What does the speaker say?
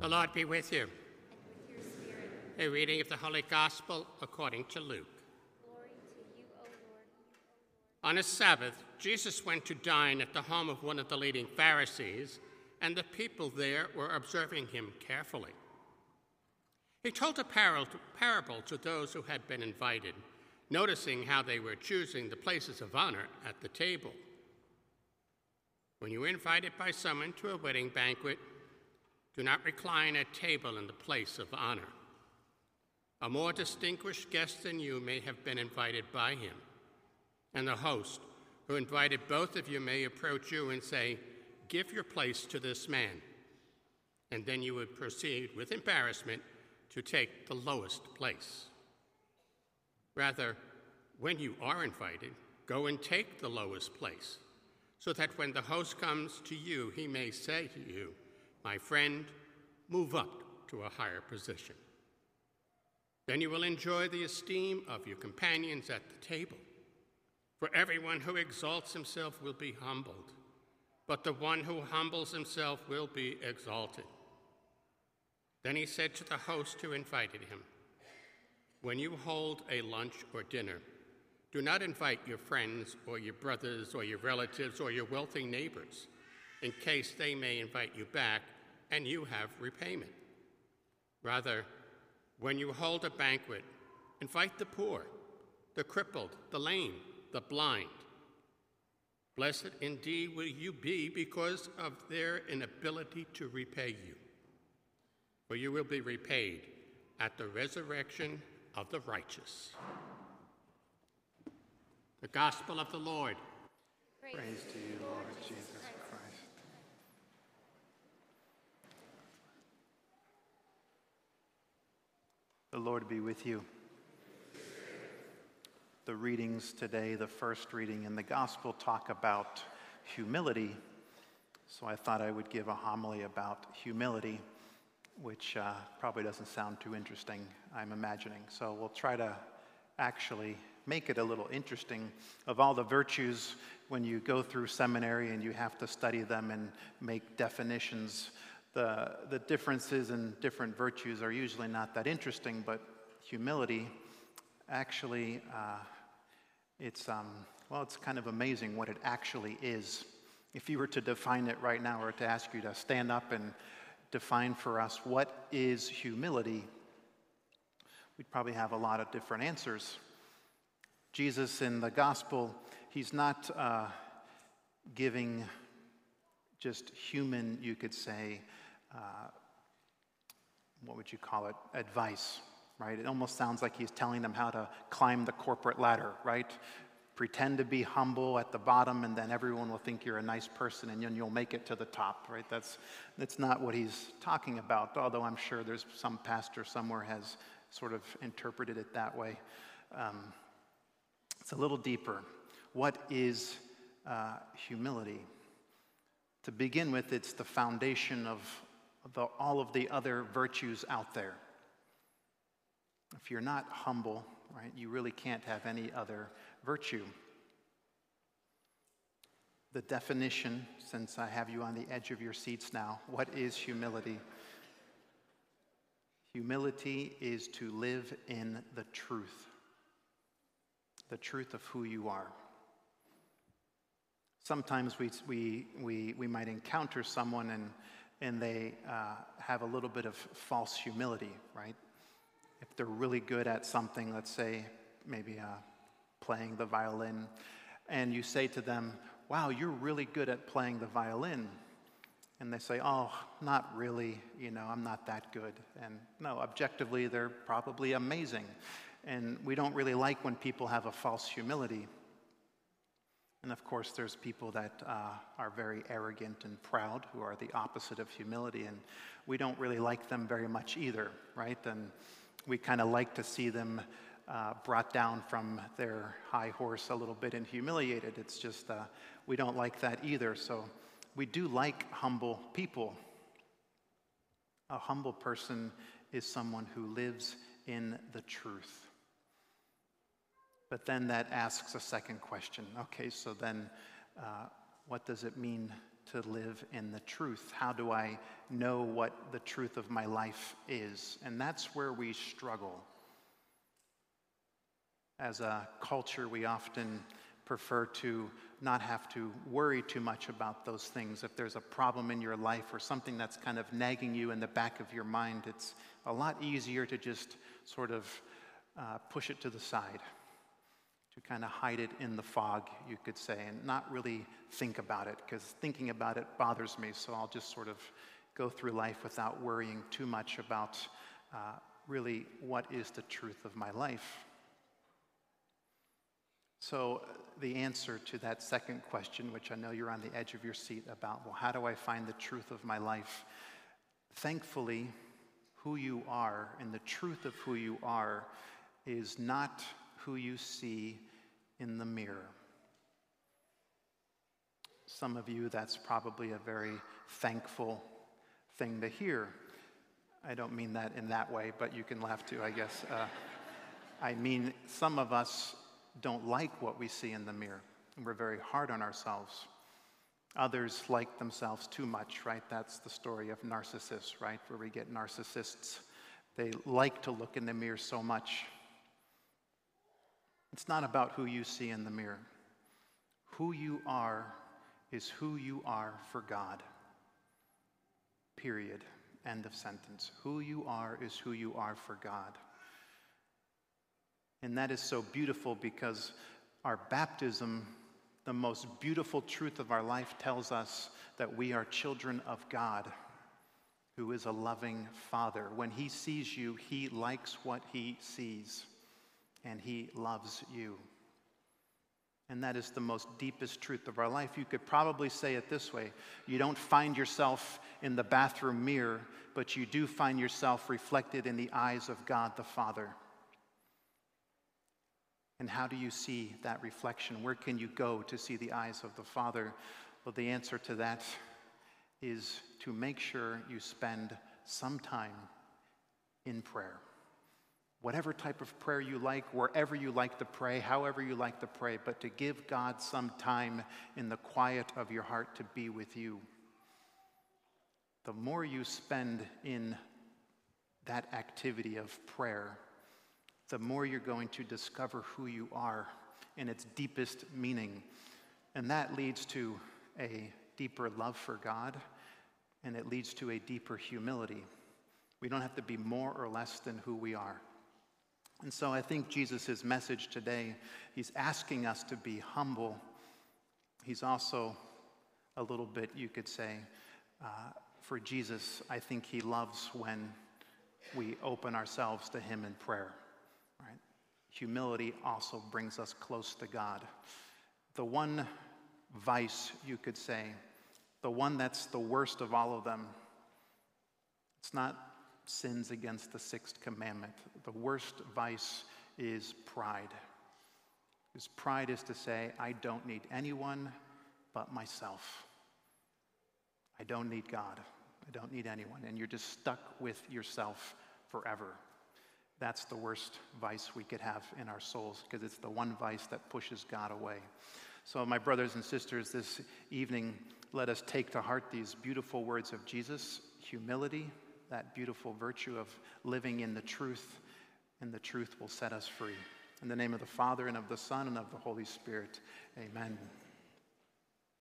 The Lord be with you. and with your spirit. A reading of the Holy Gospel according to Luke. To you, On a Sabbath, Jesus went to dine at the home of one of the leading Pharisees, and the people there were observing him carefully. He told a parable to those who had been invited, noticing how they were choosing the places of honor at the table. When you are invited by someone to a wedding banquet, do not recline at table in the place of honor. A more distinguished guest than you may have been invited by him, and the host who invited both of you may approach you and say, Give your place to this man. And then you would proceed with embarrassment to take the lowest place. Rather, when you are invited, go and take the lowest place, so that when the host comes to you, he may say to you, My friend, move up to a higher position. Then you will enjoy the esteem of your companions at the table. For everyone who exalts himself will be humbled, but the one who humbles himself will be exalted. Then he said to the host who invited him, When you hold a lunch or dinner, do not invite your friends or your brothers or your relatives or your wealthy neighbors, in case they may invite you back and you have repayment. Rather, when you hold a banquet, invite the poor, the crippled, the lame, the blind. Blessed indeed will you be because of their inability to repay you, for you will be repaid at the resurrection of the righteous. The Gospel of the Lord. Praise, Praise to you, Lord Jesus Christ. The Lord be with you. The readings today, the first reading in the Gospel, talk about humility. So I thought I would give a homily about humility, which uh, probably doesn't sound too interesting, I'm imagining. So we'll try to actually make it a little interesting. Of all the virtues, when you go through seminary and you have to study them and make definitions, the, the differences in different virtues are usually not that interesting, but humility actually, uh, it's, um, well, it's kind of amazing what it actually is. If you were to define it right now, or to ask you to stand up and define for us what is humility, we'd probably have a lot of different answers. Jesus in the gospel, he's not uh, giving just human, you could say, uh, what would you call it, advice, right? It almost sounds like he's telling them how to climb the corporate ladder, right? Pretend to be humble at the bottom, and then everyone will think you're a nice person, and then you'll make it to the top, right? That's, that's not what he's talking about, although I'm sure there's some pastor somewhere has sort of interpreted it that way. Um, it's a little deeper. What is uh, humility? To begin with, it's the foundation of the, all of the other virtues out there. If you're not humble, right, you really can't have any other virtue. The definition, since I have you on the edge of your seats now, what is humility? Humility is to live in the truth, the truth of who you are. Sometimes we, we, we, we might encounter someone and, and they uh, have a little bit of false humility, right? If they're really good at something, let's say maybe uh, playing the violin, and you say to them, Wow, you're really good at playing the violin. And they say, Oh, not really, you know, I'm not that good. And no, objectively, they're probably amazing. And we don't really like when people have a false humility. And of course, there's people that uh, are very arrogant and proud, who are the opposite of humility, and we don't really like them very much either, right? And we kind of like to see them uh, brought down from their high horse a little bit and humiliated. It's just, uh, we don't like that either. So we do like humble people. A humble person is someone who lives in the truth. But then that asks a second question. Okay, so then uh, what does it mean to live in the truth? How do I know what the truth of my life is? And that's where we struggle. As a culture, we often prefer to not have to worry too much about those things. If there's a problem in your life or something that's kind of nagging you in the back of your mind, it's a lot easier to just sort of uh, push it to the side, to kind of hide it in the fog, you could say, and not really think about it, because thinking about it bothers me. So I'll just sort of go through life without worrying too much about uh, really what is the truth of my life. So, the answer to that second question, which I know you're on the edge of your seat about, well, how do I find the truth of my life? Thankfully, who you are and the truth of who you are is not who you see in the mirror. Some of you, that's probably a very thankful thing to hear. I don't mean that in that way, but you can laugh too, I guess. Uh, I mean, some of us don't like what we see in the mirror, and we're very hard on ourselves. Others like themselves too much, right? That's the story of narcissists, right? Where we get narcissists. They like to look in the mirror so much. It's not about who you see in the mirror. Who you are is who you are for God. Period. End of sentence. Who you are is who you are for God. And that is so beautiful because our baptism, the most beautiful truth of our life, tells us that we are children of God, who is a loving Father. When He sees you, He likes what He sees, and He loves you. And that is the most deepest truth of our life. You could probably say it this way You don't find yourself in the bathroom mirror, but you do find yourself reflected in the eyes of God the Father. And how do you see that reflection? Where can you go to see the eyes of the Father? Well, the answer to that is to make sure you spend some time in prayer. Whatever type of prayer you like, wherever you like to pray, however you like to pray, but to give God some time in the quiet of your heart to be with you. The more you spend in that activity of prayer, the more you're going to discover who you are in its deepest meaning. And that leads to a deeper love for God, and it leads to a deeper humility. We don't have to be more or less than who we are. And so I think Jesus' message today, he's asking us to be humble. He's also a little bit, you could say, uh, for Jesus, I think he loves when we open ourselves to him in prayer. Right? Humility also brings us close to God. The one vice, you could say, the one that's the worst of all of them, it's not sins against the sixth commandment. The worst vice is pride. Because pride is to say, I don't need anyone but myself. I don't need God. I don't need anyone. And you're just stuck with yourself forever. That's the worst vice we could have in our souls because it's the one vice that pushes God away. So, my brothers and sisters, this evening, let us take to heart these beautiful words of Jesus humility, that beautiful virtue of living in the truth, and the truth will set us free. In the name of the Father, and of the Son, and of the Holy Spirit, amen.